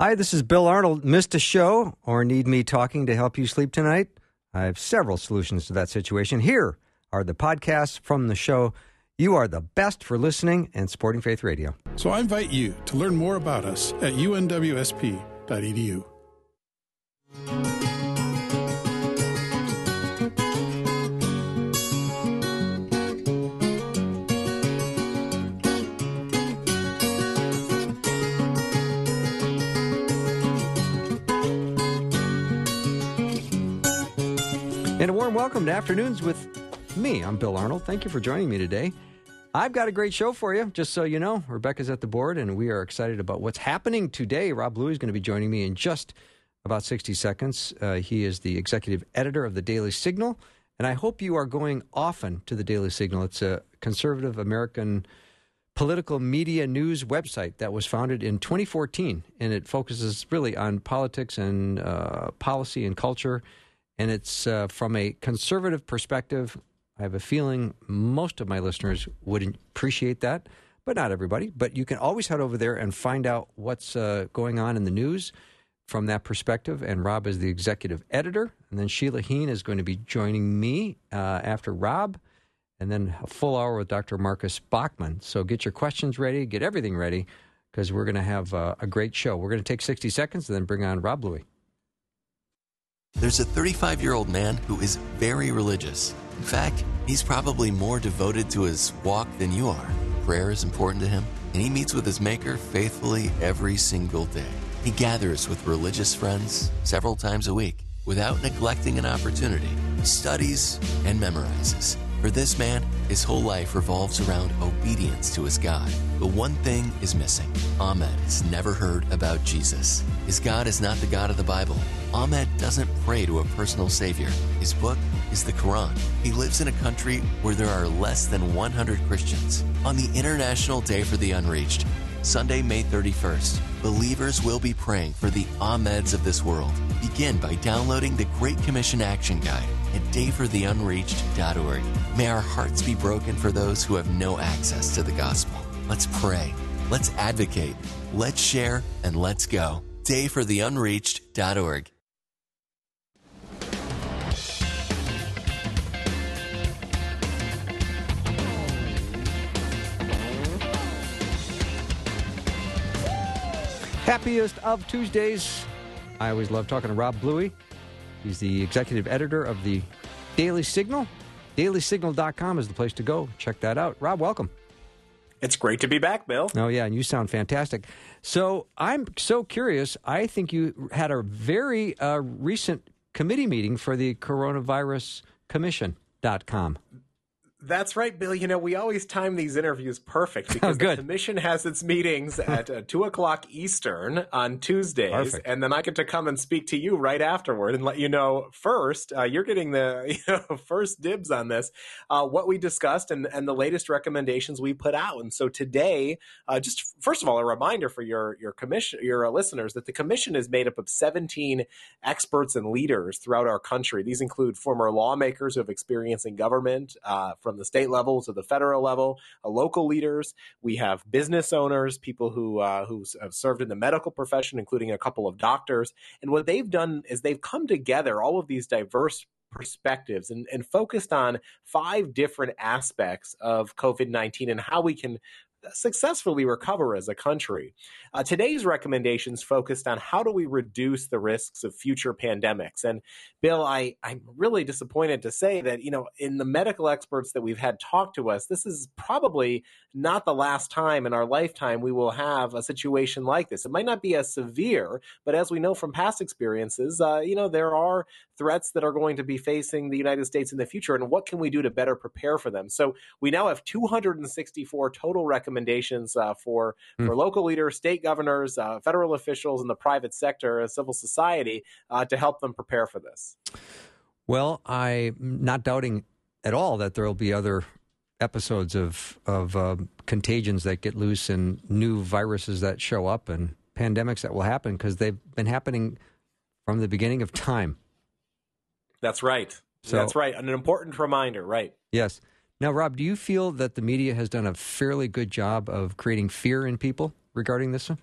Hi, this is Bill Arnold. Missed a show or need me talking to help you sleep tonight? I have several solutions to that situation. Here are the podcasts from the show. You are the best for listening and supporting Faith Radio. So I invite you to learn more about us at unwsp.edu. And a warm welcome to Afternoons with me. I'm Bill Arnold. Thank you for joining me today. I've got a great show for you, just so you know. Rebecca's at the board, and we are excited about what's happening today. Rob Bluey is going to be joining me in just about 60 seconds. Uh, he is the executive editor of the Daily Signal, and I hope you are going often to the Daily Signal. It's a conservative American political media news website that was founded in 2014, and it focuses really on politics and uh, policy and culture and it's uh, from a conservative perspective. I have a feeling most of my listeners would appreciate that, but not everybody. But you can always head over there and find out what's uh, going on in the news from that perspective. And Rob is the executive editor. And then Sheila Heen is going to be joining me uh, after Rob. And then a full hour with Dr. Marcus Bachmann. So get your questions ready, get everything ready, because we're going to have uh, a great show. We're going to take 60 seconds and then bring on Rob Bluey. There's a 35 year old man who is very religious. In fact, he's probably more devoted to his walk than you are. Prayer is important to him, and he meets with his Maker faithfully every single day. He gathers with religious friends several times a week without neglecting an opportunity, studies, and memorizes. For this man, his whole life revolves around obedience to his God. But one thing is missing. Ahmed has never heard about Jesus. His God is not the God of the Bible. Ahmed doesn't pray to a personal savior. His book is the Quran. He lives in a country where there are less than 100 Christians. On the International Day for the Unreached, Sunday, May 31st, believers will be praying for the Ahmeds of this world. Begin by downloading the Great Commission Action Guide at dayfortheunreached.org. May our hearts be broken for those who have no access to the gospel. Let's pray. Let's advocate. Let's share and let's go. Dayfortheunreached.org. Happiest of Tuesdays. I always love talking to Rob Bluey. He's the executive editor of the Daily Signal. DailySignal.com is the place to go. Check that out. Rob, welcome. It's great to be back, Bill. Oh, yeah, and you sound fantastic. So I'm so curious. I think you had a very uh, recent committee meeting for the Coronavirus Commission.com. That's right, Bill. You know, we always time these interviews perfect because oh, the commission has its meetings at uh, 2 o'clock Eastern on Tuesdays. Perfect. And then I get to come and speak to you right afterward and let you know first, uh, you're getting the you know, first dibs on this, uh, what we discussed and, and the latest recommendations we put out. And so today, uh, just first of all, a reminder for your, your commission, your uh, listeners that the commission is made up of 17 experts and leaders throughout our country. These include former lawmakers who have experience in government, uh, from the state level to the federal level, uh, local leaders. We have business owners, people who uh, who have served in the medical profession, including a couple of doctors. And what they've done is they've come together, all of these diverse perspectives and, and focused on five different aspects of COVID 19 and how we can successfully recover as a country. Uh, today's recommendations focused on how do we reduce the risks of future pandemics. And Bill, I, I'm really disappointed to say that, you know, in the medical experts that we've had talk to us, this is probably not the last time in our lifetime we will have a situation like this. It might not be as severe, but as we know from past experiences, uh, you know, there are threats that are going to be facing the United States in the future. And what can we do to better prepare for them? So we now have 264 total recommendations uh, for, mm. for local leaders, state governors, uh, federal officials, and the private sector, civil society uh, to help them prepare for this. Well, I'm not doubting at all that there will be other episodes of of uh, contagions that get loose and new viruses that show up and pandemics that will happen because they've been happening from the beginning of time. That's right. So, That's right. An important reminder, right? Yes. Now, Rob, do you feel that the media has done a fairly good job of creating fear in people regarding this one?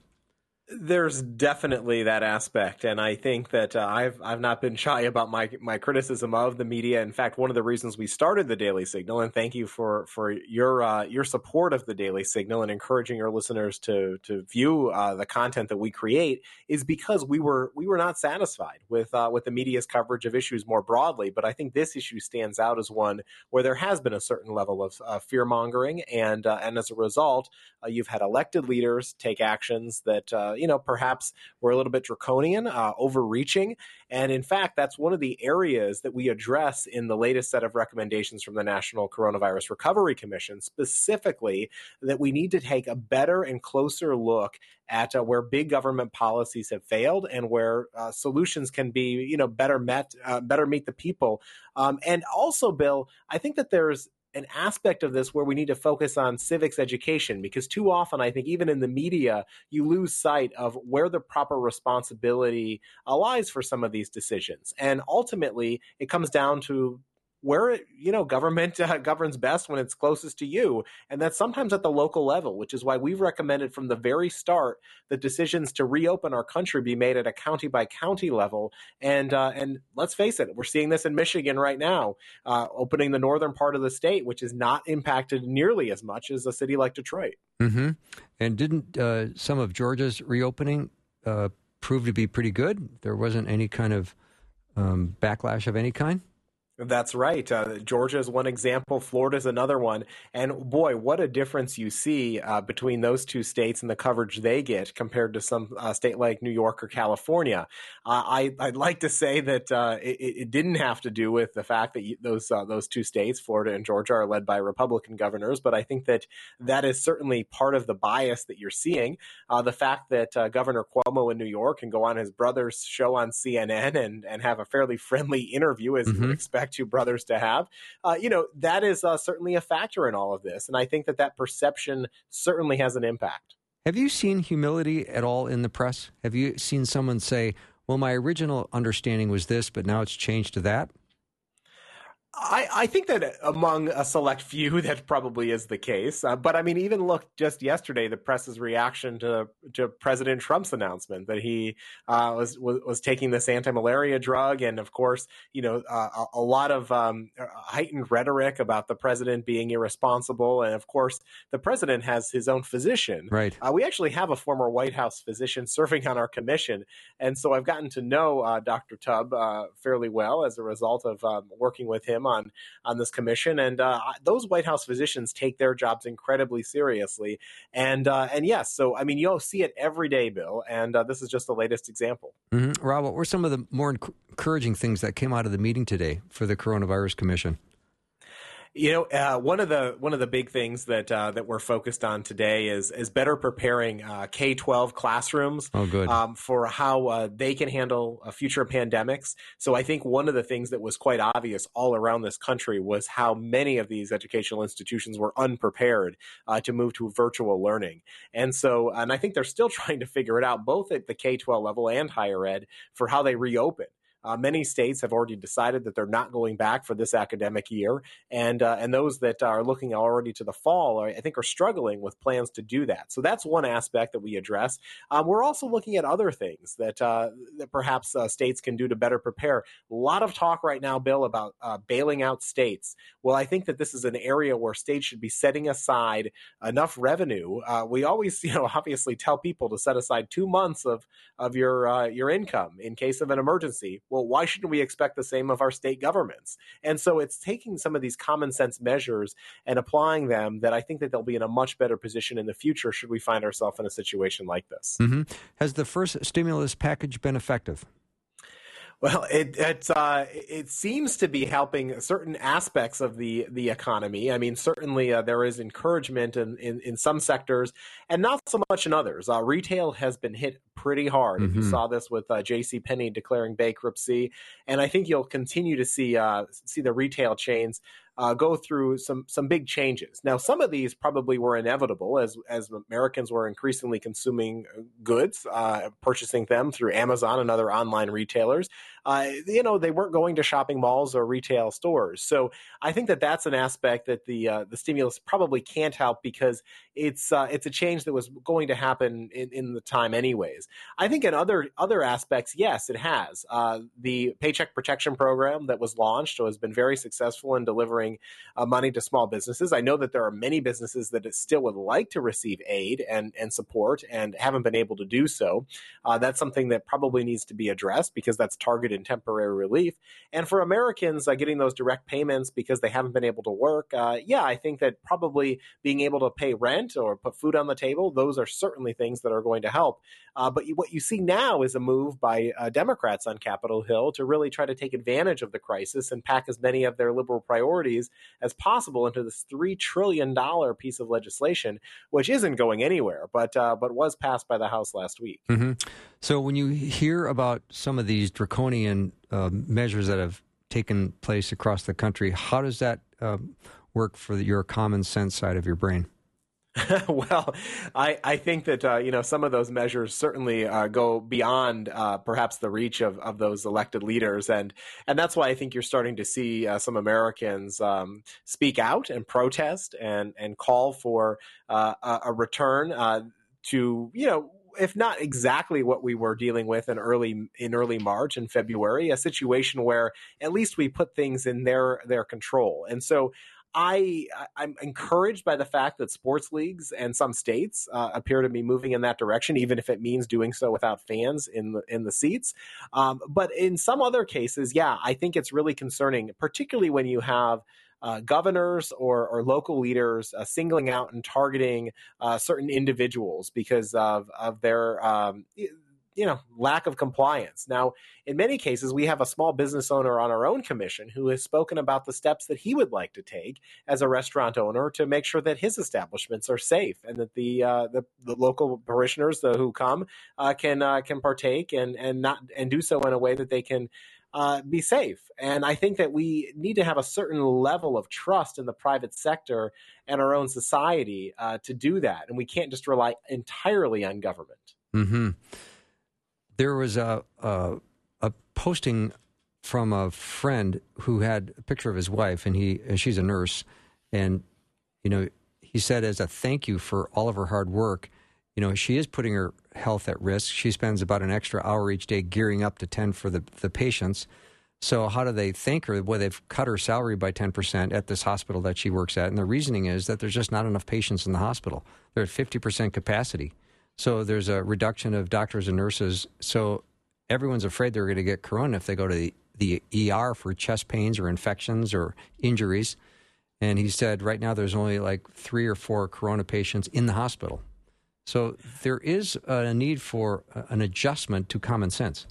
There's definitely that aspect, and I think that uh, I've I've not been shy about my my criticism of the media. In fact, one of the reasons we started the Daily Signal, and thank you for for your uh, your support of the Daily Signal and encouraging your listeners to to view uh, the content that we create, is because we were we were not satisfied with uh, with the media's coverage of issues more broadly. But I think this issue stands out as one where there has been a certain level of uh, fear mongering, and uh, and as a result, you've had elected leaders take actions that you know, perhaps were a little bit draconian, uh, overreaching. And in fact, that's one of the areas that we address in the latest set of recommendations from the National Coronavirus Recovery Commission, specifically that we need to take a better and closer look at uh, where big government policies have failed and where uh, solutions can be, you know, better met, uh, better meet the people. Um, and also, Bill, I think that there's an aspect of this where we need to focus on civics education because too often I think even in the media you lose sight of where the proper responsibility lies for some of these decisions. And ultimately it comes down to where it, you know government uh, governs best when it's closest to you. And that's sometimes at the local level which is why we've recommended from the very start that decisions to reopen our country be made at a county by county level. And uh, and let's face it we're seeing this in michigan right now uh, opening the northern part of the state which is not impacted nearly as much as a city like detroit. Mm-hmm. and didn't uh, some of georgia's reopening uh, prove to be pretty good? There wasn't any kind of um, backlash of any kind that's right. Uh, Georgia is one example. Florida is another one. And boy, what a difference you see uh, between those two states and the coverage they get compared to some uh, state like New York or California. Uh, I, would like to say that uh, it, it, didn't have to do with the fact that you, those uh, those two states, Florida and Georgia, are led by Republican governors. But I think that that is certainly part of the bias that you're seeing. the fact that Governor Cuomo in New York can go on his brother's show on CNN and, and have a fairly friendly interview, as mm-hmm. you would mm-hmm. Two brothers to have. Uh, you know, that is uh, certainly a factor in all of this. And I think that that perception certainly has an impact. Have you seen humility at all in the press? Have you seen someone say, well, my original understanding was this, but now it's changed to that? I, I think that among a select few, that probably is the case. Uh, but I mean, even look just yesterday, the press's reaction to to President Trump's announcement that he uh, was, was, was taking this anti malaria drug, and of course, you know, uh, a, a, lot of um, heightened rhetoric about the president being irresponsible, and of course, the president has his own physician. Right. Uh, we actually have a former White House physician serving on our commission, and so I've gotten to know uh, Dr. Tubb uh, fairly well as a result of um, working with him on on this commission, and uh, those White House physicians take their jobs incredibly seriously. And uh, and yes, so I mean you'll see it every day, Bill, and uh, this is just the latest example. Mm-hmm. Rob, what were some of the more encouraging things that came out of the meeting today for the Coronavirus Commission? You know, uh, one of the one of the big things that uh, that we're focused on today is is better preparing uh, K twelve classrooms. Oh. Um, for how uh, they can handle uh, future pandemics. So I think one of the things that was quite obvious all around this country was how many of these educational institutions were unprepared uh, to move to virtual learning. And so, and I think they're still trying to figure it out, both at the K twelve level and higher ed, for how they reopen. Uh, many states have already decided that they're not going back for this academic year, and uh, and those that are looking already to the fall, are, I think, are struggling with plans to do that. So that's one aspect that we address. Um, we're also looking at other things that uh, that perhaps uh, states can do to better prepare. A lot of talk right now, Bill, about uh, bailing out states. Well, I think that this is an area where states should be setting aside enough revenue. Uh, we always, you know, obviously tell people to set aside two months of of your your income in case of an emergency well, why shouldn't we expect the same of our state governments? And so it's taking some of these common sense measures and applying them that I think that they'll be in a much better position in the future should we find ourselves in a situation like this. Mm-hmm. Has the first stimulus package been effective? Well, it it, uh, it seems to be helping certain aspects of the the economy. I mean, certainly uh, there is encouragement in, in, in some sectors, and not so much in others. Uh, retail has been hit pretty hard. Mm-hmm. You saw this with uh, J.C. Penney declaring bankruptcy, and I think you'll continue to see uh, see the retail chains uh, go through some some big changes. Now, some of these probably were inevitable as as Americans were increasingly consuming uh, goods, uh, purchasing them through Amazon and other online retailers. Uh, you know, they weren't going to shopping malls or retail stores. So I think that that's an aspect that the uh, the stimulus probably can't help because it's uh, it's a change that was going to happen in, in the time anyways. I think in other other aspects, yes, it has. the Paycheck Protection Program that was launched has been very successful in delivering uh, money to small businesses. I know that there are many businesses that still would like to receive aid and, and support and haven't been able to do so. Uh, that's something that probably needs to be addressed because that's targeted temporary relief. And for Americans uh, getting those direct payments because they haven't been able to work, uh, yeah, I think that probably being able to pay rent or put food on the table, those are certainly things that are going to help. Uh, but what you see now is a move by uh, Democrats on Capitol Hill to really try to take advantage of the crisis and pack as many of their liberal priorities as possible into this three trillion dollar piece of legislation, which isn't going anywhere, but uh, but was passed by the House last week. Mm-hmm. So when you hear about some of these draconian uh, measures that have taken place across the country, how does that um, work for your common sense side of your brain? well, I, I think that uh, you know some of those measures certainly uh, go beyond uh, perhaps the reach of, of those elected leaders, and and that's why I think you're starting to see uh, some Americans um, speak out and protest and and call for uh, a, a, return uh, to you know if not exactly what we were dealing with in early in early March and February, a situation where at least we put things in their their control. And so I I'm encouraged by the fact that sports leagues and some states uh, appear to be moving in that direction, even if it means doing so without fans in the in the seats. Um, but in some other cases, yeah, I think it's really concerning, particularly when you have. Uh, governors or, or, local leaders uh, singling out and targeting uh, certain individuals because of, of their um, you know lack of compliance. Now in many cases we have a small business owner on our own commission who has spoken about the steps that he would like to take as a restaurant owner to make sure that his establishments are safe and that the uh, the, the, local parishioners the, who come uh, can uh, can partake and and not and do so in a way that they can uh, be safe. And I think that we need to have a certain level of trust in the private sector and our own society uh, to do that. And we can't just rely entirely on government. Mm-hmm there was a, a, a posting from a friend who had a picture of his wife, and he and she's a nurse, and you know he said as a thank you for all of her hard work, you know she is putting her health at risk. She spends about an extra hour each day gearing up to tend for the the patients. So how do they thank her? Well, they've cut her salary by ten percent at this hospital that she works at, and the reasoning is that there's just not enough patients in the hospital. They're at fifty percent capacity. So there's a reduction of doctors and nurses. So everyone's afraid they're going to get corona if they go to the, the ER for chest pains or infections or injuries. And he said right now there's only like three or four corona patients in the hospital. So there is a need for an adjustment to common sense.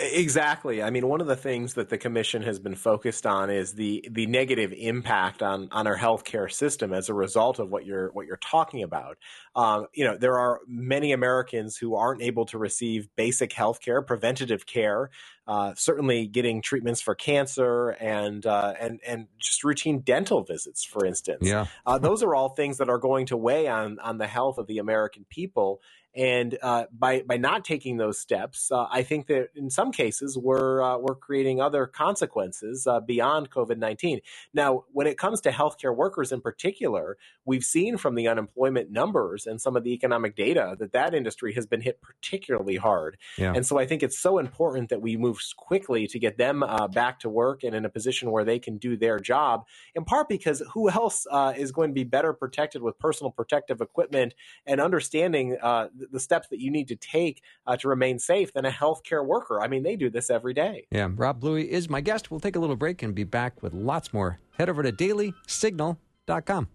Exactly. I mean, one of the things that the commission has been focused on is the the negative impact on on our healthcare system as a result of what you're what you're talking about. Um, you know, there are many Americans who aren't able to receive basic health care, preventative care, uh, certainly getting treatments for cancer and uh, and and just routine dental visits, for instance. Yeah, uh, those are all things that are going to weigh on on the health of the American people. And uh, by by not taking those steps, uh, I think that in some cases we're uh, we're creating other consequences uh, beyond COVID nineteen. Now, when it comes to healthcare workers in particular, we've seen from the unemployment numbers and some of the economic data that that industry has been hit particularly hard. Yeah. And so I think it's so important that we move quickly to get them uh, back to work and in a position where they can do their job. In part because who else uh, is going to be better protected with personal protective equipment and understanding the steps that you need to take uh, to remain safe than a healthcare worker. I mean, they do this every day. Yeah, Rob Bluey is my guest. We'll take a little break and be back with lots more. Head over to dailysignal.com.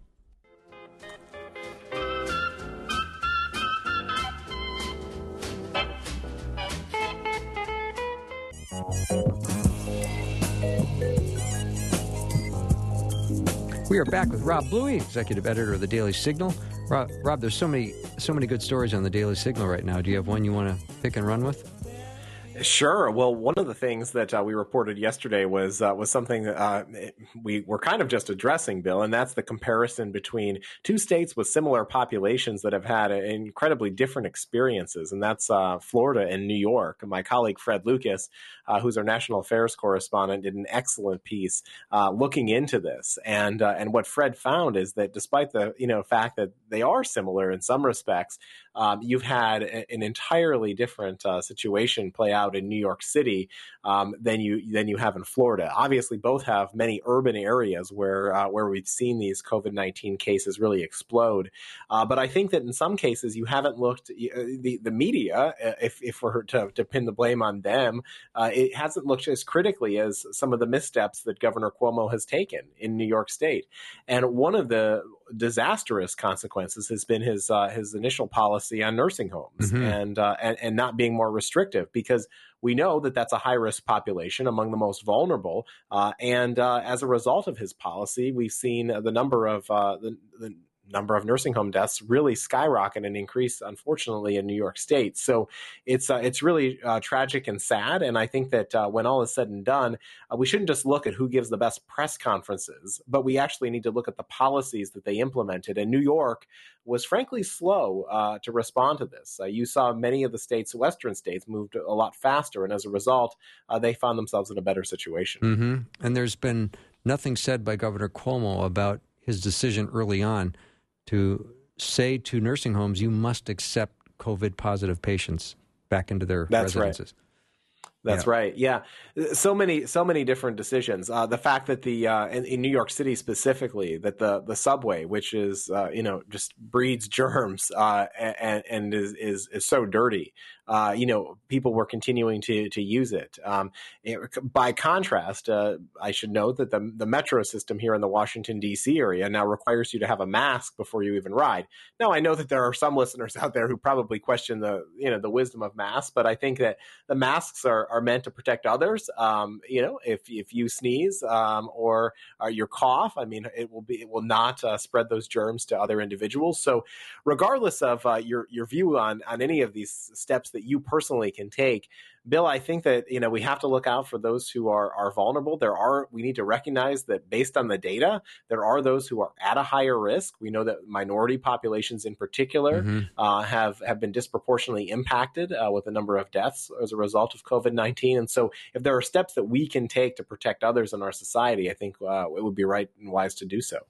We are back with Rob Bluey, executive editor of the Daily Signal. Rob, Rob, there's so many so many good stories on the Daily Signal right now. Do you have one you want to pick and run with? Sure. Well, one of the things that uh, we reported yesterday was uh, was something that uh, we were kind of just addressing, Bill, and that's the comparison between two states with similar populations that have had incredibly different experiences, and that's uh, Florida and New York. My colleague Fred Lucas, uh, who's our national affairs correspondent, did an excellent piece uh, looking into this, and and what Fred found is that despite the you know fact that they are similar in some respects, um, you've had an entirely different situation play out in New York City um, than you than you have in Florida. Obviously, both have many urban areas where uh, where we've seen these COVID nineteen cases really explode. Uh, but I think that in some cases you haven't looked uh, the the media, uh, if if we're to, to pin the blame on them, uh, it hasn't looked as critically as some of the missteps that Governor Cuomo has taken in New York State. And one of the disastrous consequences has been his uh, his initial policy on nursing homes mm-hmm. and, uh, and and not being more restrictive because we know that that's a high risk population among the most vulnerable uh, and uh, as a result of his policy we've seen the number of uh, the, the number of nursing home deaths really skyrocket and increase, unfortunately, in New York State. So it's uh, it's really uh, tragic and sad. And I think that uh, when all is said and done, uh, we shouldn't just look at who gives the best press conferences, but we actually need to look at the policies that they implemented. And New York was frankly slow uh, to respond to this. Uh, you saw many of the states, Western states, moved a lot faster, and as a result, they found themselves in a better situation. Mm-hmm. And there's been nothing said by Governor Cuomo about his decision early on to say to nursing homes, you must accept COVID positive patients back into their That's residences. Right. That's yeah. right. Yeah, so many, so many different decisions. Uh, the fact that the uh, in, in, New York City specifically, that the the subway, which is uh, you know just breeds germs uh, and, and is, is is so dirty, uh, you know, people were continuing to to use it. Um, it by contrast, uh, I should note that the the metro system here in the Washington D.C. area now requires you to have a mask before you even ride. Now, I know that there are some listeners out there who probably question the you know the wisdom of masks, but I think that the masks are are meant to protect others. Um, you know, if if you sneeze um, or uh, your cough, I mean, it will be it will not uh, spread those germs to other individuals. So, regardless of uh, your your view on on any of these steps that you personally can take. Bill, I think that you know we have to look out for those who are are vulnerable. There are we need to recognize that based on the data, there are those who are at a higher risk. We know that minority populations in particular mm-hmm. uh, have have been disproportionately impacted uh, with a number of deaths as a result of COVID nineteen. And so, if there are steps that we can take to protect others in our society, I think uh, it would be right and wise to do so.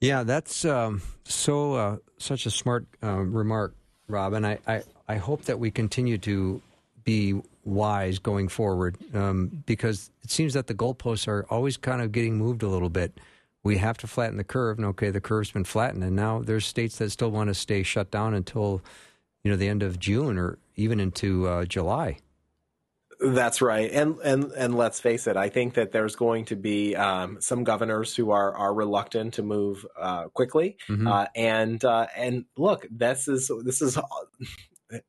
Yeah, that's um, so uh, such a smart uh, remark, Rob. And I, I, I hope that we continue to be wise going forward um, because it seems that the goalposts are always kind of getting moved a little bit. We have to flatten the curve, and okay, the curve's been flattened, and now there's states that still want to stay shut down until you know the end of June or even into uh, July. That's right, and and and let's face it. I think that there's going to be um, some governors who are are reluctant to move uh, quickly, mm-hmm. uh, and uh, and look, this is this is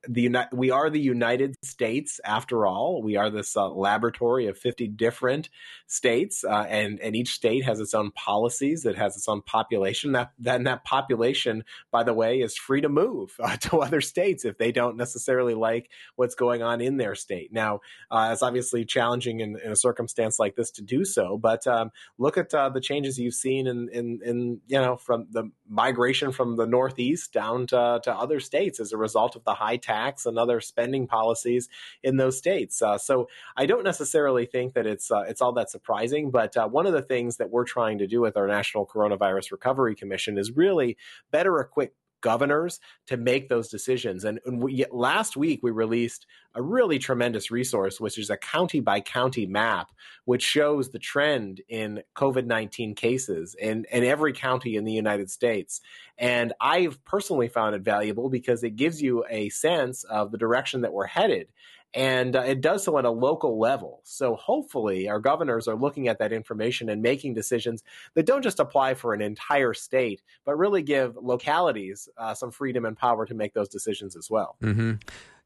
the Uni- we are the United States after all. We are this uh, laboratory of 50 different states, uh, and and each state has its own policies. It has its own population. That then that population, by the way, is free to move uh, to other states if they don't necessarily like what's going on in their state. Now, uh, it's obviously challenging in, in, a circumstance like this to do so, but um, look at uh, the changes you've seen in, in in you know from the migration from the Northeast down to, to other states as a result of the high tax and other spending policies in those states. Uh, so I don't necessarily think that it's uh, it's all that surprising. But uh, one of the things that we're trying to do with our National Coronavirus Recovery Commission is really better equip governors to make those decisions. And, and we, last week we released a really tremendous resource, which is a county by county map, which shows the trend in COVID 19 cases in, in every county in the United States. And I've personally found it valuable because it gives you a sense of the direction that we're headed and uh, it does so at a local level. So hopefully, our governors are looking at that information and making decisions that don't just apply for an entire state, but really give localities uh, some freedom and power to make those decisions as well. Mm-hmm.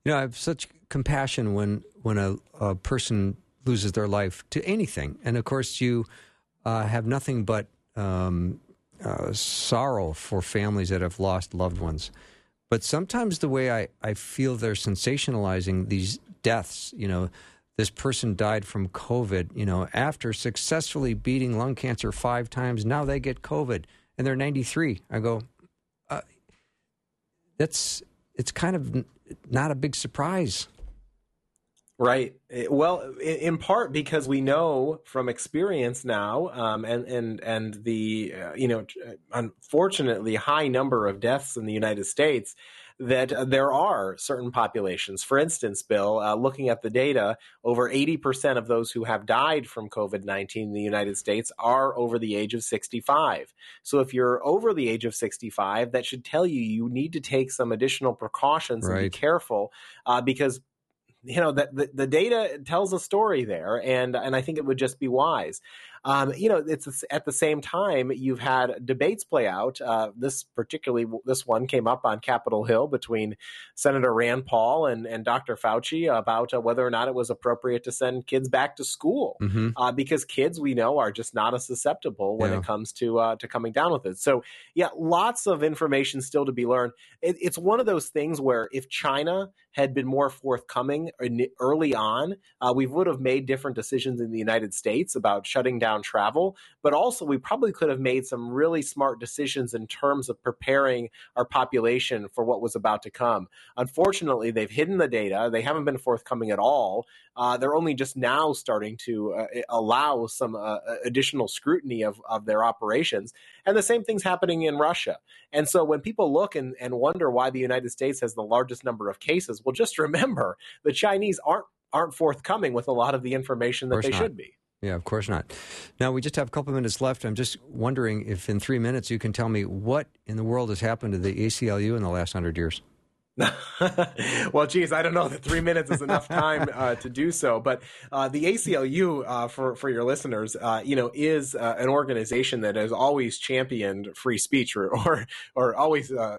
You know, I have such compassion when when a, a person loses their life to anything, and of course, you uh, have nothing but um, uh, sorrow for families that have lost loved ones. But sometimes the way I, I feel they're sensationalizing these deaths. You know, this person died from COVID. You know, after successfully beating lung cancer five times, now they get COVID and they're 93. I go, uh, that's it's kind of not a big surprise. Right. Well, in part because we know from experience now, um, and and and the uh, you know unfortunately high number of deaths in the United States that there are certain populations. For instance, Bill, uh, looking at the data, over 80% of those who have died from COVID 19 in the United States are over the age of 65. So if you're over the age of 65, that should tell you you need to take some additional precautions right. and be careful uh, because you know that the, the, data tells a story there and and i think it would just be wise um, you know it's at the same time you've had debates play out uh, this particularly this one came up on capitol hill between senator rand paul and, and dr fauci about uh, whether or not it was appropriate to send kids back to school mm-hmm. uh, because kids we know are just not as susceptible when yeah. it comes to uh, to coming down with it so yeah lots of information still to be learned it, it's one of those things where if china had been more forthcoming early on, uh, we would have made different decisions in the United States about shutting down travel. But also, we probably could have made some really smart decisions in terms of preparing our population for what was about to come. Unfortunately, they've hidden the data, they haven't been forthcoming at all. Uh, they're only just now starting to uh, allow some uh, additional scrutiny of, of their operations. And the same thing's happening in Russia. And so when people look and, and wonder why the United States has the largest number of cases, well, just remember the Chinese aren't aren't forthcoming with a lot of the information that they not. should be. Yeah, of course not. Now, we just have a couple minutes left. I'm just wondering if in three minutes you can tell me what in the world has happened to the ACLU in the last hundred years. well, geez, I don't know that three minutes is enough time uh, to do so. But uh, the ACLU, uh, for for your listeners, uh, you know, is uh, an organization that has always championed free speech, or or, or always uh,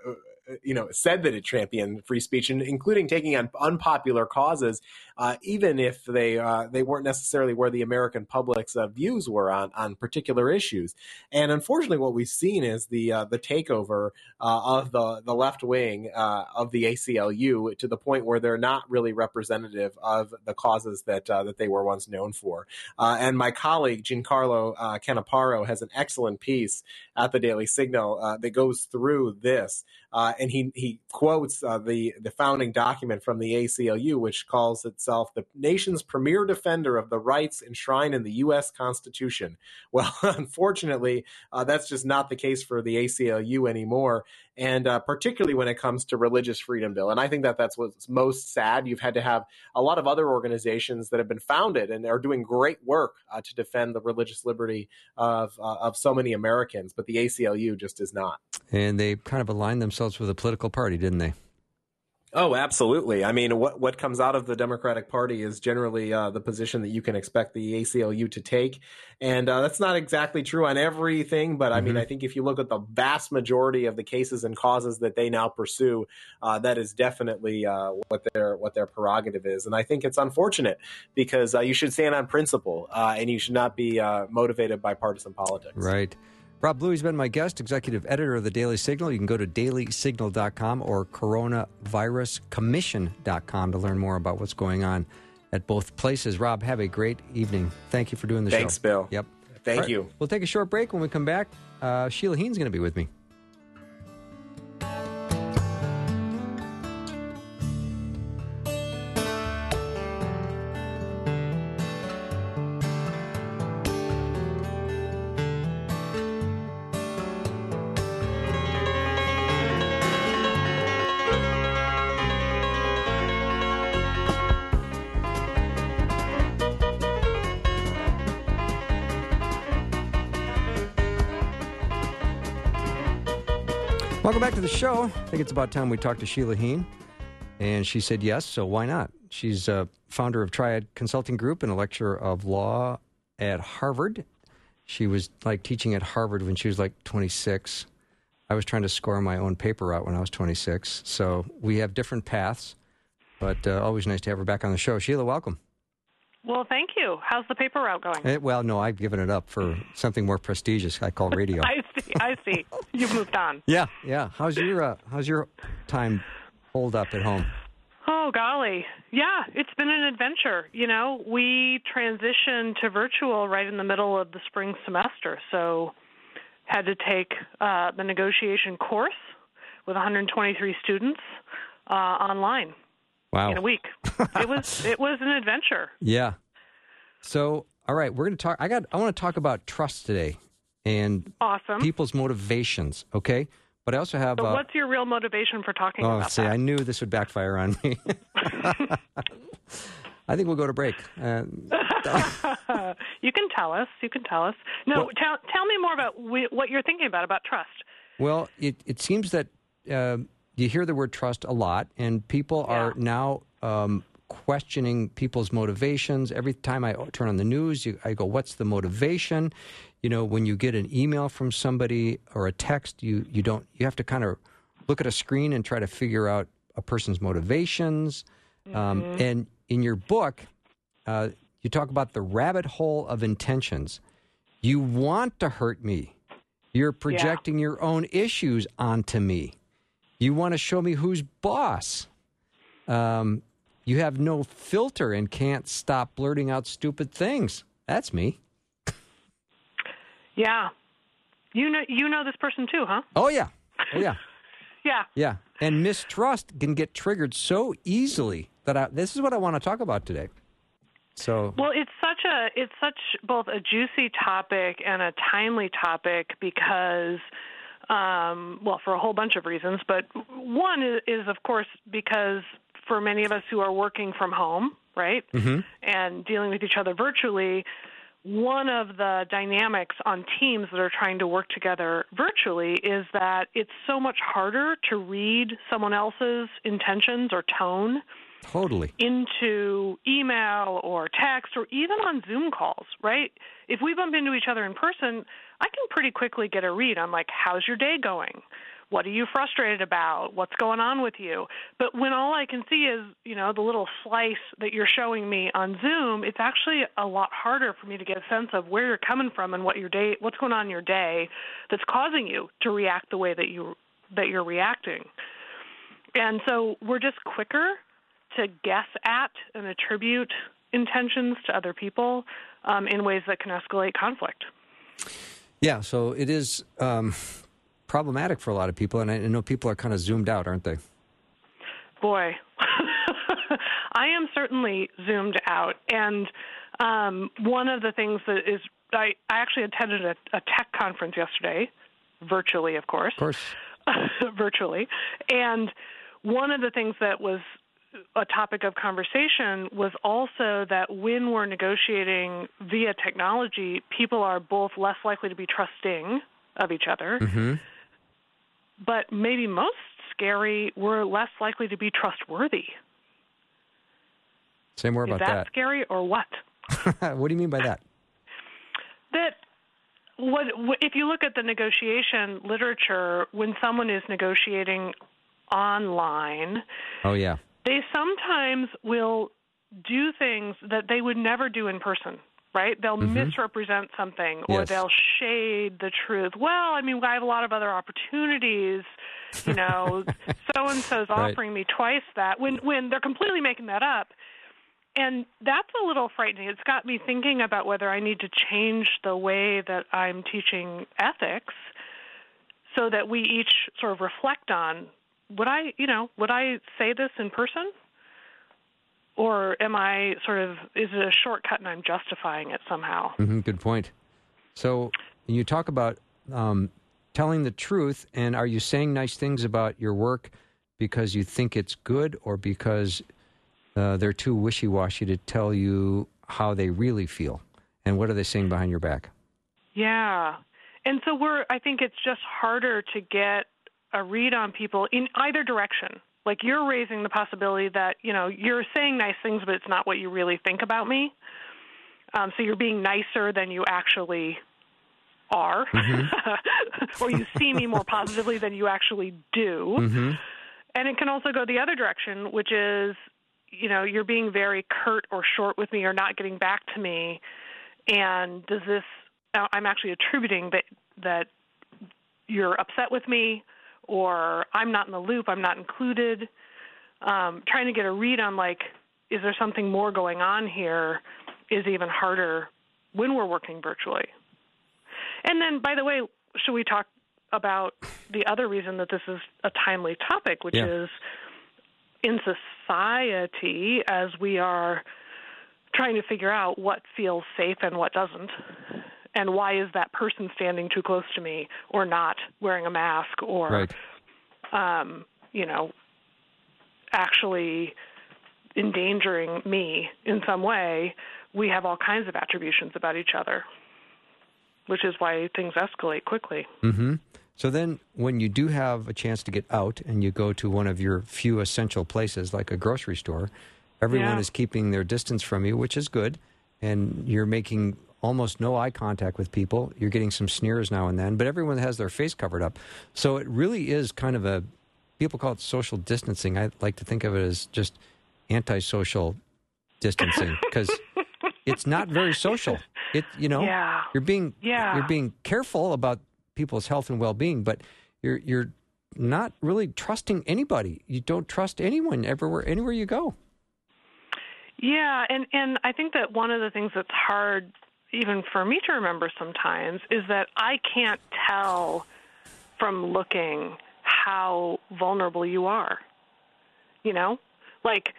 you know said that it championed free speech, and including taking on unpopular causes, uh, even if they uh, they weren't necessarily where the American public's uh, views were on on particular issues. And unfortunately, what we've seen is the uh, the takeover uh, of the the left wing uh, of the ACLU to the point where they're not really representative of the causes that that they were once known for. and my colleague Giancarlo Canaparo has an excellent piece at the Daily Signal that goes through this. Uh, and he he quotes uh, the the founding document from the ACLU, which calls itself the nation's premier defender of the rights enshrined in the U.S. Constitution. Well, unfortunately, uh, that's just not the case for the ACLU anymore, and uh, particularly when it comes to religious freedom bill. And I think that that's what's most sad. You've had to have a lot of other organizations that have been founded and are doing great work uh, to defend the religious liberty of uh, of so many Americans, but the ACLU just is not. And they kind of aligned themselves with a political party, didn't they? Oh, absolutely. I mean, what what comes out of the Democratic Party is generally uh, the position that you can expect the ACLU to take, and uh, that's not exactly true on everything. But I mm-hmm. mean, I think if you look at the vast majority of the cases and causes that they now pursue, uh, that is definitely uh, what their what their prerogative is. And I think it's unfortunate because uh, you should stand on principle uh, and you should not be motivated by partisan politics. Right. Rob Bluey's been my guest, executive editor of the Daily Signal. You can go to dailysignal.com or coronaviruscommission.com to learn more about what's going on at both places. Rob, have a great evening. Thank you for doing the Thanks, show. Thanks, Bill. Yep. Thank right, you. We'll take a short break. When we come back, uh, Sheila Heen's going to be with me. To the show. I think it's about time we talked to Sheila Heen. And she said yes, so why not? She's a founder of Triad Consulting Group and a lecturer of law at Harvard. She was like teaching at Harvard when she was like 26. I was trying to score my own paper out when I was 26. So we have different paths, but uh, always nice to have her back on the show. Sheila, welcome. Well, thank you. How's the paper route going? It, eh, well, no, I've given it up for something more prestigious. I call radio. I see. I see. You've moved on. Yeah, yeah. How's your uh, How's your time hold up at home? Oh, golly. Yeah, it's been an adventure. You know, we transitioned to virtual right in the middle of the spring semester. So, had to take uh, the negotiation course with 123 students uh, online Wow. in a week. it was it was an adventure. Yeah. So, all right, we're going to talk. I got. I want to talk about trust today and Awesome. people's motivations. Okay, but I also have. so, uh, what's your real motivation for talking oh, about see, that? I knew this would backfire on me. I think we'll go to break. Uh, you can tell us. You can tell us. No, Well- tell tell me more about wh- what you're thinking about about trust. well, it it seems that uh, you hear the word trust a lot, and people are now um, questioning people's motivations. Every time I turn on the news, you, I go, "What's the motivation?" You know, when you get an email from somebody or a text, you you don't you have to kind of look at a screen and try to figure out a person's motivations. Um, and in your book, uh, you talk about the rabbit hole of intentions. You want to hurt me. You're projecting your own issues onto me. You want to show me who's boss. Um, you have no filter and can't stop blurting out stupid things. That's me. Yeah, you know you know this person too, huh? Oh, yeah. Oh, yeah. Yeah. Yeah. And mistrust can get triggered so easily that I, this is what I want to talk about today. So, Well, it's such a it's such both a juicy topic and a timely topic because um, well, for a whole bunch of reasons, but one is, is of course because for many of us who are working from home, right? And dealing with each other virtually, one of the dynamics on teams that are trying to work together virtually is that it's so much harder to read someone else's intentions or tone totally. into email or text or even on Zoom calls, right? If we bump into each other in person, I can pretty quickly get a read on like, how's your day going? What are you frustrated about? What's going on with you? But when all I can see is, you know, the little slice that you're showing me on Zoom, it's actually a lot harder for me to get a sense of where you're coming from and what your day, what's going on in your day that's causing you to react the way that you that you're reacting. And so we're just quicker to guess at and attribute intentions to other people um, in ways that can escalate conflict. Yeah. So it is um, problematic for a lot of people. And I know people are kind of zoomed out, aren't they? Boy, I am certainly zoomed out. And um, one of the things that is, I, I actually attended a, a tech conference yesterday, virtually, of course. Of course. virtually. And one of the things that was a topic of conversation was also that when we're negotiating via technology, people are both less likely to be trusting of each other, Mm-hmm. but maybe most scary, we're less likely to be trustworthy. Say more Is about that, scary or what? what do you mean by that? that what if you look at the negotiation literature when someone is negotiating online Oh, yeah. They sometimes will do things that they would never do in person right they'll mm-hmm. misrepresent something or Yes. they'll shade the truth well i mean i have a lot of other opportunities you know so and so's Right. offering me twice that when when they're completely making that up and that's a little frightening. It's got me thinking about whether I need to change the way that I'm teaching ethics so that we each sort of reflect on would I, you know, would I say this in person? Or am I sort of, is it a shortcut and I'm justifying it somehow? hmm Good point. So you talk about um, telling the truth, and are you saying nice things about your work because you think it's good, or because uh, they're too wishy-washy to tell you how they really feel, and what are they saying behind your back? Yeah. And so we're I think it's just harder to get a read on people in either direction. Like you're raising the possibility that, you know, you're saying nice things but it's not what you really think about me. Um, so you're being nicer than you actually are. or you see me more positively than you actually do. Mm-hmm. And it can also go the other direction, which is, you know, you're being very curt or short with me or not getting back to me. And does this, I'm actually attributing that, that you're upset with me or I'm not in the loop, I'm not included. um, trying to get a read on like, is there something more going on here? Is even harder when we're working virtually. And then, by the way, should we talk about the other reason that this is a timely topic, which Yeah. is in society as we are trying to figure out what feels safe and what doesn't. And why is that person standing too close to me or not wearing a mask or Right. um, you know, actually endangering me in some way, we have all kinds of attributions about each other, which is why things escalate quickly. Mm-hmm. So then, when you do have a chance to get out and you go to one of your few essential places, like a grocery store, everyone Yeah. is keeping their distance from you, which is good, and you're making almost no eye contact with people. You're getting some sneers now and then, but everyone has their face covered up. So it really is kind of a people call it social distancing. I like to think of it as just antisocial distancing because it's not very social. It you know Yeah. you're being Yeah. you're being careful about people's health and well-being, but you're you're not really trusting anybody. You don't trust anyone everywhere anywhere you go. Yeah, and and I think that one of the things that's hard even for me to remember sometimes is that I can't tell from looking how vulnerable you are. You know? Like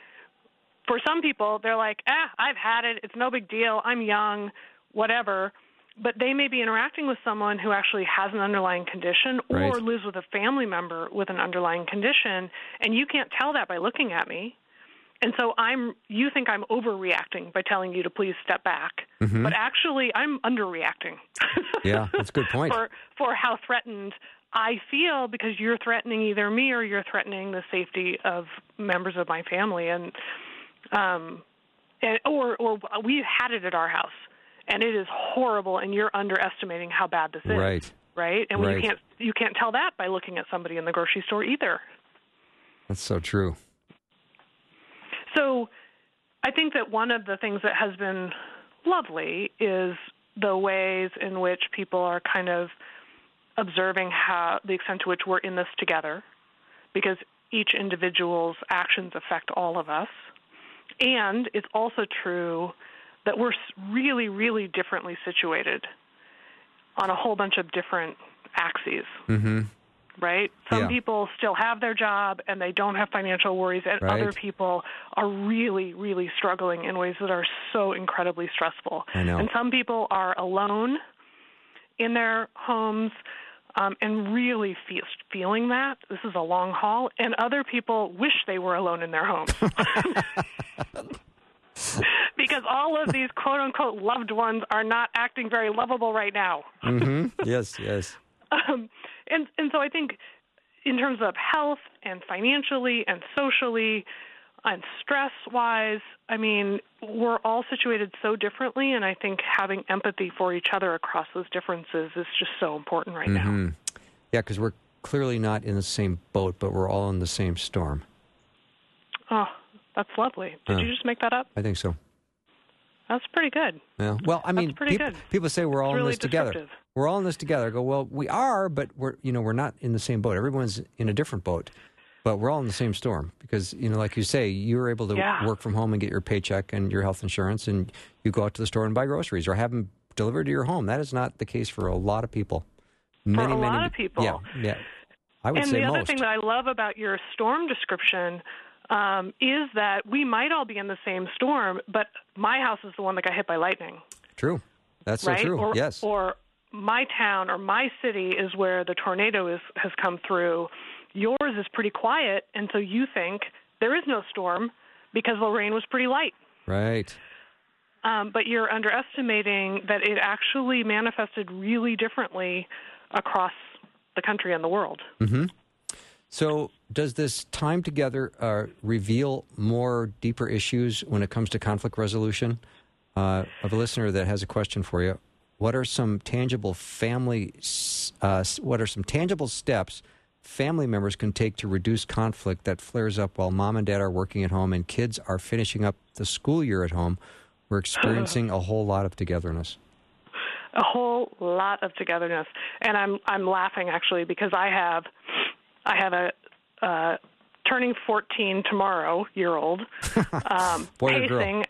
for some people they're like, "Ah, I've had it. It's no big deal. I'm young, whatever." But they may be interacting with someone who actually has an underlying condition or Right. lives with a family member with an underlying condition, and you can't tell that by looking at me. And so I'm you think I'm overreacting by telling you to please step back. But actually I'm underreacting. Yeah, that's a good point. for for how threatened I feel because you're threatening either me or you're threatening the safety of members of my family and um and or or we've had it at our house and it is horrible and you're underestimating how bad this is. Right. Right? And Right. you can't you can't tell that by looking at somebody in the grocery store either. That's so true. So I think that one of the things that has been lovely is the ways in which people are kind of observing how the extent to which we're in this together because each individual's actions affect all of us. And it's also true that we're really, really differently situated on a whole bunch of different axes Mm-hmm. Right? Some Yeah. people still have their job and they don't have financial worries, and Right. other people are really, really struggling in ways that are so incredibly stressful. I know. And some people are alone in their homes um, and really fe- feeling that. This is a long haul. And other people wish they were alone in their homes. because all of these quote unquote loved ones are not acting very lovable right now. Mm-hmm. yes, yes. So I think in terms of health and financially and socially and stress wise, I mean, we're all situated so differently and I think having empathy for each other across those differences is just so important right now. Mm-hmm. Yeah, because we're clearly not in the same boat, but we're all in the same storm. Oh, that's lovely. Did Huh. you just make that up? I think so. That's pretty good. Yeah. Well, I mean, pretty people, good. people say we're all in this together. We're all in this together. I go, well, we are, but we're you know we're not in the same boat. Everyone's in a different boat, but we're all in the same storm because you know, like you say, you're able to Yeah. work from home and get your paycheck and your health insurance, and you go out to the store and buy groceries or have them delivered to your home. That is not the case for a lot of people. Many, a many, lot of people. Yeah, yeah. I would and say the other most. thing that I love about your storm description um, is that we might all be in the same storm, but my house is the one that got hit by lightning. true. That's right? so true. Or, yes. Or my town or my city is where the tornado is, has come through. Yours is pretty quiet, and so you think there is no storm because the rain was pretty light. right. Um, but you're underestimating that it actually manifested really differently across the country and the world. Mm-hmm. So, does this time together uh, reveal more deeper issues when it comes to conflict resolution? Uh, of a listener that has a question for you. What are some tangible family? Uh, what are some tangible steps family members can take to reduce conflict that flares up while mom and dad are working at home and kids are finishing up the school year at home? We're experiencing a whole lot of togetherness. a whole lot of togetherness and i'm i'm laughing actually because i have i have a uh turning 14 tomorrow, year old, um, Boy or girl? pacing,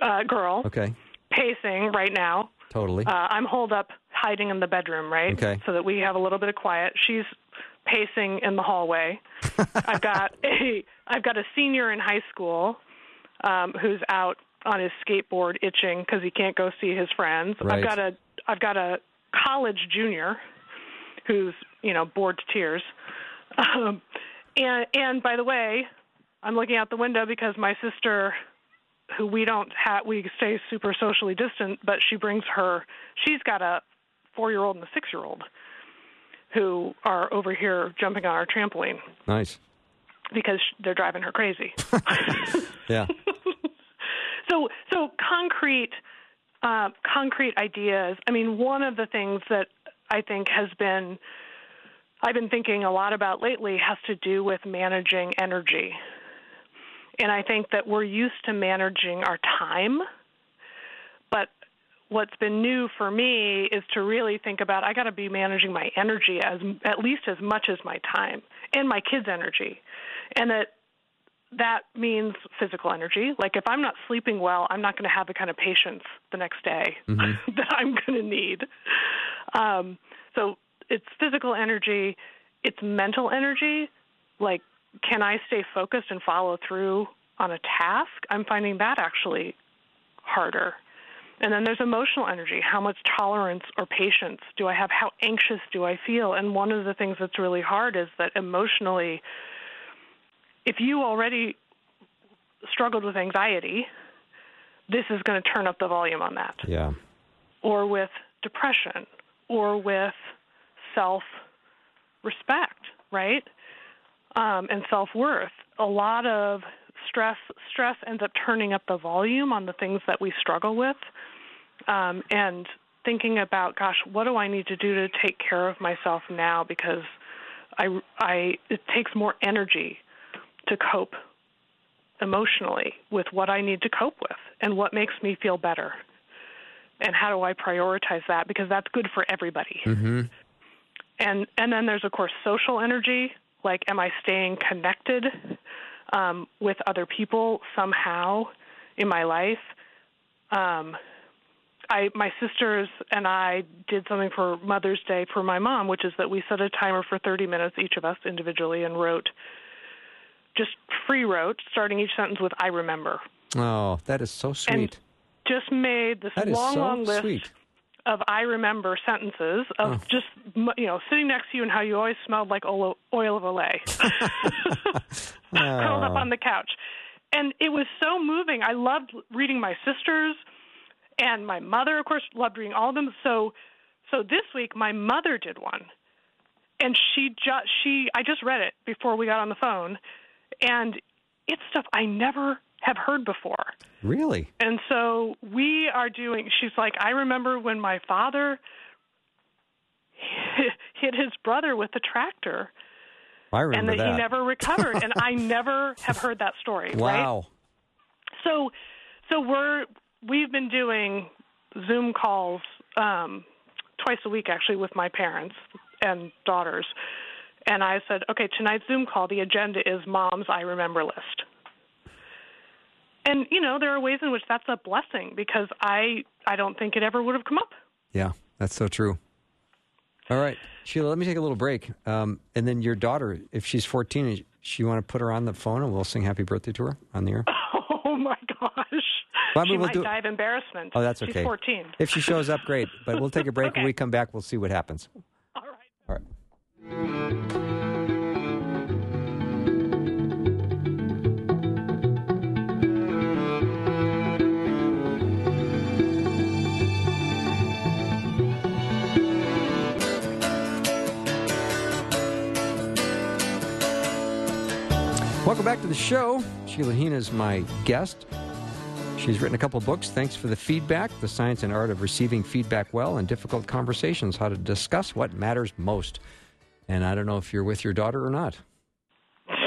uh, girl, Okay. pacing right now. Totally. Uh, I'm holed up, hiding in the bedroom, right? Okay. So that we have a little bit of quiet. She's pacing in the hallway. I've got a I've got a senior in high school um, who's out on his skateboard itching because he can't go see his friends. Right. I've got a I've got a college junior who's you know bored to tears. Um, and and by the way, I'm looking out the window because my sister who we don't have we stay super socially distant but she brings her she's got a four year old and a six year old who are over here jumping on our trampoline nice. because they're driving her crazy Yeah. so so concrete uh, concrete ideas i mean one of the things that i think has been i've been thinking a lot about lately has to do with managing energy and i think that we're used to managing our time but what's been new for me is to really think about I got to be managing my energy as at least as much as my time and my kids' energy, and that that means physical energy. Like if I'm not sleeping well, I'm not going to have the kind of patience the next day that I'm going to need. Um, so it's physical energy, it's mental energy. Like, can I stay focused and follow through on a task? I'm finding that actually harder. And then there's emotional energy. How much tolerance or patience do I have? How anxious do I feel? And one of the things that's really hard is that emotionally, if you already struggled with anxiety, this is going to turn up the volume on that. Yeah. Or with depression, or with self respect, right? Um, and self worth. A lot of stress stress ends up turning up the volume on the things that we struggle with um, and thinking about gosh what do i need to do to take care of myself now? Because i i it takes more energy to cope emotionally with what i need to cope with and what makes me feel better. And how do i prioritize that? Because that's good for everybody. Mm-hmm. and and then there's of course social energy like am i staying connected um, with other people somehow in my life um, I my sisters and I did something for Mother's Day for my mom, which is that we set a timer for 30 minutes each of us individually and wrote just free wrote starting each sentence with I remember. Oh, that is so sweet. and Just made this that long so long list sweet. Of I remember sentences of just m- you know sitting next to you and how you always smelled like oil, oil of Olay, curled up Oh. on the couch, and it was so moving. I loved reading my sisters, and my mother, of course, loved reading all of them. So, so this week my mother did one, and she just she I just read it before we got on the phone, and it's stuff I never have heard before. Really? And so we are doing, she's like, I remember when my father hit his brother with the tractor I and remember that, that. he never recovered. and I never have heard that story. Right? wow. So, so we're, we've been doing Zoom calls um, twice a week actually with my parents and daughters. And I said, okay, tonight's Zoom call, the agenda is mom's I remember list. And you know, there are ways in which that's a blessing because I I don't think it ever would have come up. Yeah, that's so true. All right, Sheila, let me take a little break. Um, and then your daughter, if she's 14, is she want to put her on the phone and we'll sing happy birthday to her on the air? Oh my gosh. Well, she we'll might do- die of embarrassment. Oh, that's okay. She's 14. If she shows up, great. But we'll take a break. When we come back, we'll see what happens. All right. All right. Show. Sheila Heen is my guest. She's written a couple books. Thanks for the feedback The Science and Art of Receiving Feedback Well and Difficult Conversations How to Discuss What Matters Most. And I don't know if you're with your daughter or not.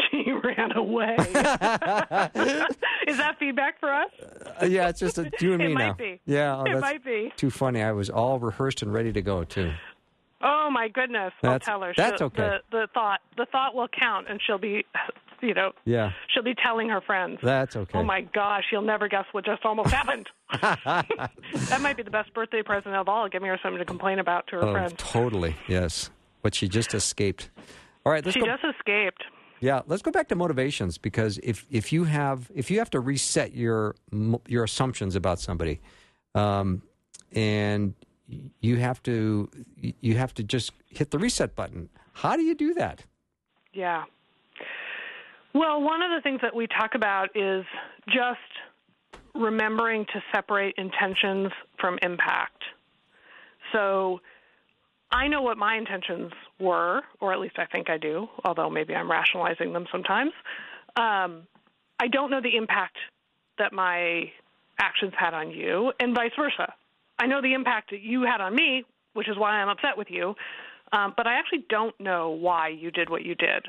She ran away. Is that feedback for us? Uh, yeah, it's just a, you and me now. be. Yeah, oh, it might be. too funny. I was all rehearsed and ready to go, too. Oh my goodness! That's- I'll tell her. that's She'll- okay. The, the thought, the thought will count, and she'll be you know, Yeah, she'll be telling her friends. that's okay. Oh my gosh, you'll never guess what just almost happened. that might be the best birthday present of all, giving her something to complain about to her oh, friends. totally. Yes, but she just escaped. All right, let's She go. just escaped. Yeah, let's go back to motivations because if if you have if you have to reset your your assumptions about somebody, um, and you have to you have to just hit the reset button. How do you do that? Yeah. Well, one of the things that we talk about is just remembering to separate intentions from impact. So I know what my intentions were, or at least I think I do, although maybe I'm rationalizing them sometimes. Um, I don't know the impact that my actions had on you, and vice versa. I know the impact that you had on me, which is why I'm upset with you, um, but I actually don't know why you did what you did.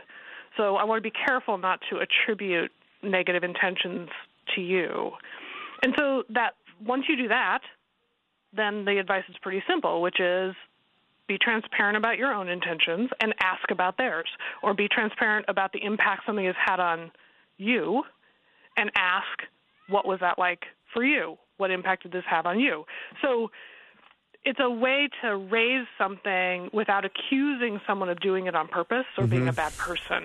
So I want to be careful not to attribute negative intentions to you. And so that once you do that, then the advice is pretty simple, which is be transparent about your own intentions and ask about theirs, or be transparent about the impact something has had on you and ask what was that like for you? What impact did this have on you? So it's a way to raise something without accusing someone of doing it on purpose or being a bad person.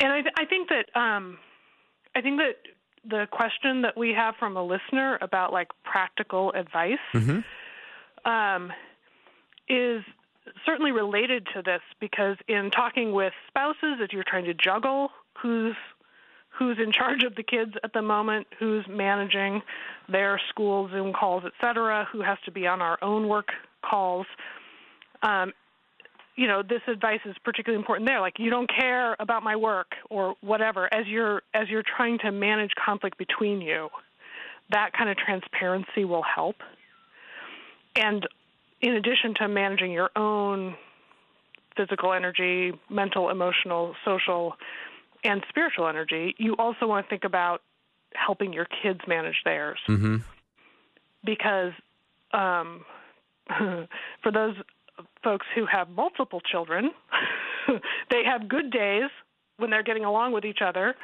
And I, I think that um, I think that the question that we have from a listener about like practical advice um, is certainly related to this because in talking with spouses, if you're trying to juggle who's who's in charge of the kids at the moment, who's managing their school Zoom calls, et cetera, who has to be on our own work calls. Um, you know, this advice is particularly important there. Like, you don't care about my work or whatever. As you're as you're trying to manage conflict between you, that kind of transparency will help. And in addition to managing your own physical energy, mental, emotional, social, and spiritual energy, you also want to think about helping your kids manage theirs. Mm-hmm. Because um, for those folks who have multiple children, they have good days when they're getting along with each other,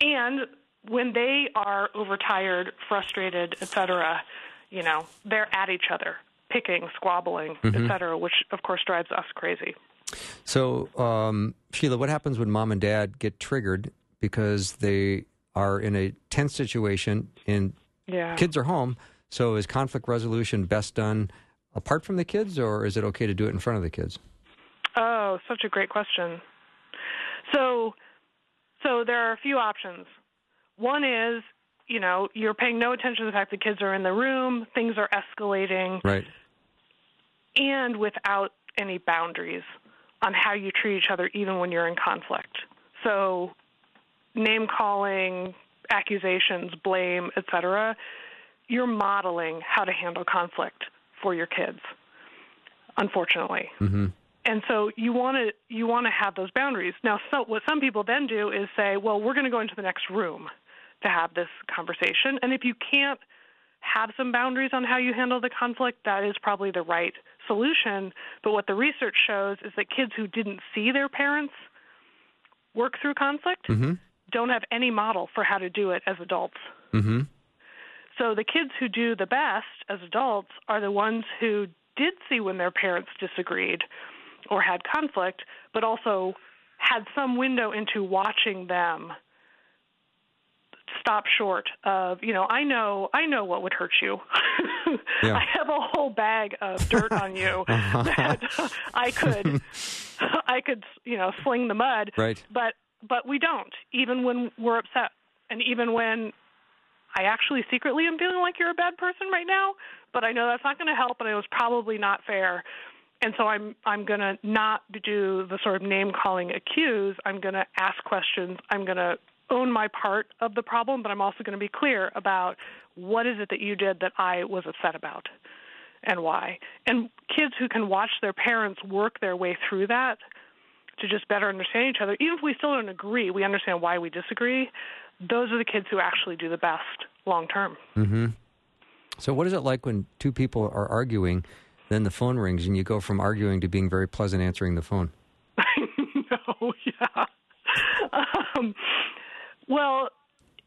and when they are overtired, frustrated, etc., you know, they're at each other, picking, squabbling, etc., which of course drives us crazy. So, um, Sheila, what happens when mom and dad get triggered because they are in a tense situation and Yeah. kids are home? So, is conflict resolution best done apart from the kids, or is it okay to do it in front of the kids? Oh, such a great question. So, so there are a few options. One is, you know, you're paying no attention to the fact the kids are in the room, things are escalating, Right. and without any boundaries on how you treat each other, even when you're in conflict. So, name calling, accusations, blame, etc. You're modeling how to handle conflict for your kids. Unfortunately. Mm-hmm. And so you want to you want to have those boundaries. Now, so what some people then do is say, "Well, we're going to go into the next room to have this conversation." And if you can't have some boundaries on how you handle the conflict, that is probably the right solution. But what the research shows is that kids who didn't see their parents work through conflict Mm-hmm. don't have any model for how to do it as adults. Mm-hmm. So the kids who do the best as adults are the ones who did see when their parents disagreed or had conflict, but also had some window into watching them stop short of, you know, I know I know what would hurt you. Yeah. I have a whole bag of dirt on you uh-huh. that uh, I could I could, you know, sling the mud Right. but but we don't even when we're upset and even when i actually secretly am feeling like you're a bad person right now but i know that's not going to help and it was probably not fair and so i'm i'm going to not do the sort of name calling accuse i'm going to ask questions i'm going to own my part of the problem but i'm also going to be clear about what is it that you did that i was upset about and why and kids who can watch their parents work their way through that to just better understand each other. Even if we still don't agree, we understand why we disagree. Those are the kids who actually do the best long term. Mm-hmm. So, what is it like when two people are arguing, then the phone rings and you go from arguing to being very pleasant answering the phone? no, yeah. Um, well,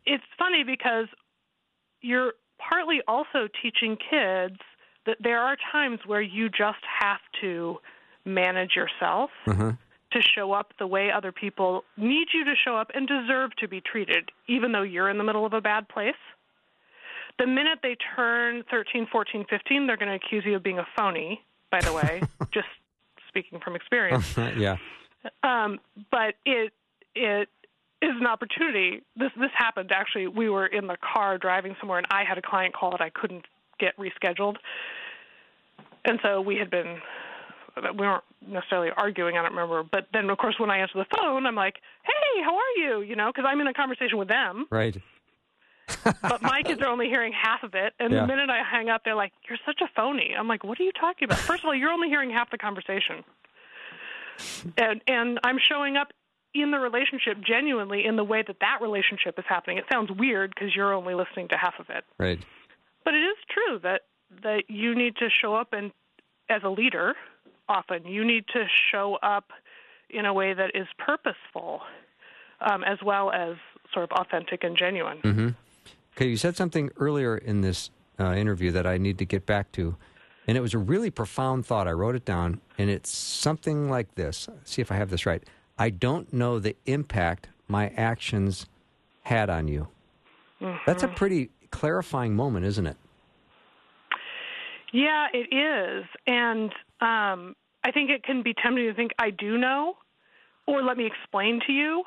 it's funny because you're partly also teaching kids that there are times where you just have to manage yourself Uh-huh. to show up the way other people need you to show up and deserve to be treated, even though you're in the middle of a bad place. The minute they turn 13, 14, 15, they're going to accuse you of being a phony, by the way, just speaking from experience. yeah. Um, but it it is an opportunity. This this happened actually. We were in the car driving somewhere, and I had a client call that I couldn't get rescheduled, and so we had been we weren't necessarily arguing. I don't remember, but then of course when I answer the phone, I'm like, "Hey, how are you?" You know, because I'm in a conversation with them, Right. but my kids are only hearing half of it. And Yeah. the minute I hang up, they're like, "You're such a phony." I'm like, "What are you talking about?" First of all, you're only hearing half the conversation, and and I'm showing up in the relationship genuinely in the way that that relationship is happening. It sounds weird because you're only listening to half of it, Right. but it is true that that you need to show up and as a leader. Often, you need to show up in a way that is purposeful, um, as well as sort of authentic and genuine. Mm-hmm. Okay, you said something earlier in this uh, interview that I need to get back to, and it was a really profound thought. I wrote it down, and it's something like this. see if I have this right. I don't know the impact my actions had on you. That's a pretty clarifying moment, isn't it? Yeah, it is. And um, I think it can be tempting to think, I do know, or let me explain to you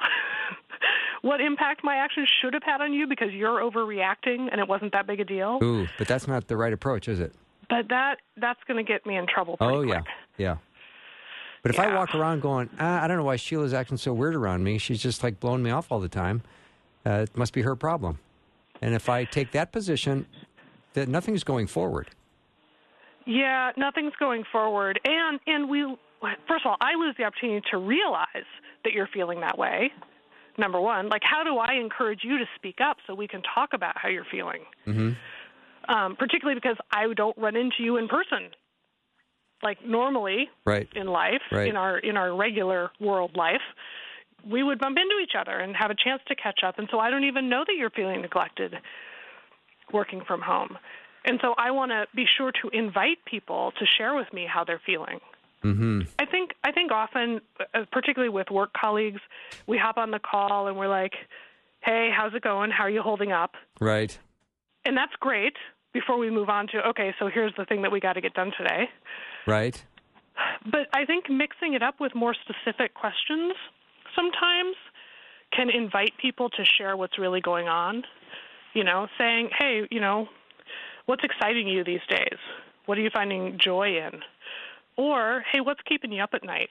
what impact my actions should have had on you because you're overreacting and it wasn't that big a deal. Ooh, but that's not the right approach, is it? But that that's going to get me in trouble oh, yeah. Yeah. But if I walk around going, ah, I don't know why Sheila's acting so weird around me, she's just like blowing me off all the time, uh, it must be her problem. And if I take that position, that nothing's going forward. Yeah, nothing's going forward. And and we first of all, I lose the opportunity to realize that you're feeling that way. Number 1, like how do I encourage you to speak up so we can talk about how you're feeling? Mm-hmm. um, particularly because I don't run into you in person. Like normally Right. in life, Right. in our in our regular world life, we would bump into each other and have a chance to catch up. And so I don't even know that you're feeling neglected working from home. And so I want to be sure to invite people to share with me how they're feeling. hmm I think I think often, uh, particularly with work colleagues, we hop on the call and we're like, "Hey, how's it going? How are you holding up?" Right. and that's great before we move on to okay so here's the thing that we got to get done today Right. but i think mixing it up with more specific questions sometimes can invite people to share what's really going on you know saying hey you know what's exciting you these days what are you finding joy in or hey what's keeping you up at night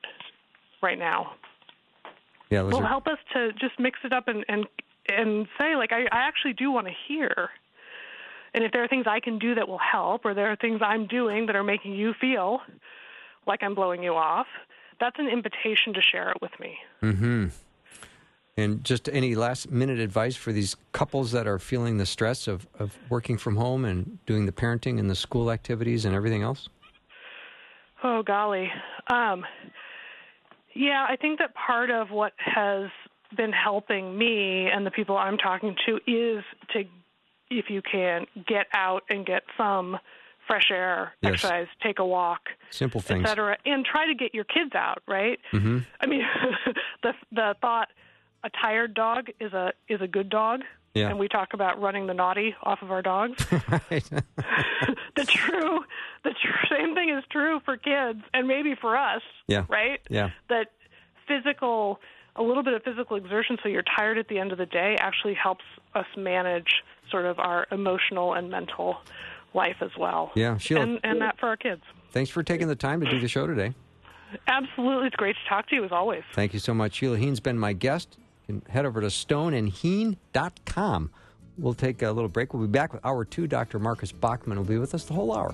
right now Yeah. will are- help us to just mix it up and and and say like I, I actually do want to hear and if there are things i can do that will help or there are things i'm doing that are making you feel like i'm blowing you off that's an invitation to share it with me Mm-hmm. And just any last minute advice for these couples that are feeling the stress of, of working from home and doing the parenting and the school activities and everything else? oh golly um yeah i think that part of what has been helping me and the people i'm talking to is to if you can get out and get some fresh air Yes. exercise take a walk Simple et things. cetera, and try to get your kids out. Right? Mm-hmm. I mean, the the thought a tired dog is a is a good dog, Yeah. and we talk about running the naughty off of our dogs. the true the tr- same thing is true for kids, and maybe for us. Yeah. Right? Yeah. That physical a little bit of physical exertion so you're tired at the end of the day actually helps us manage sort of our emotional and mental life as well. Yeah, Sheila. And and that for our kids. Thanks for taking the time to do the show today. Absolutely. It's great to talk to you as always. Thank you so much. Sheila Heen's been my guest. You can head over to stoneandheen.com. We'll take a little break. We'll be back with hour two. Dr. Marcus Bachmann will be with us the whole hour.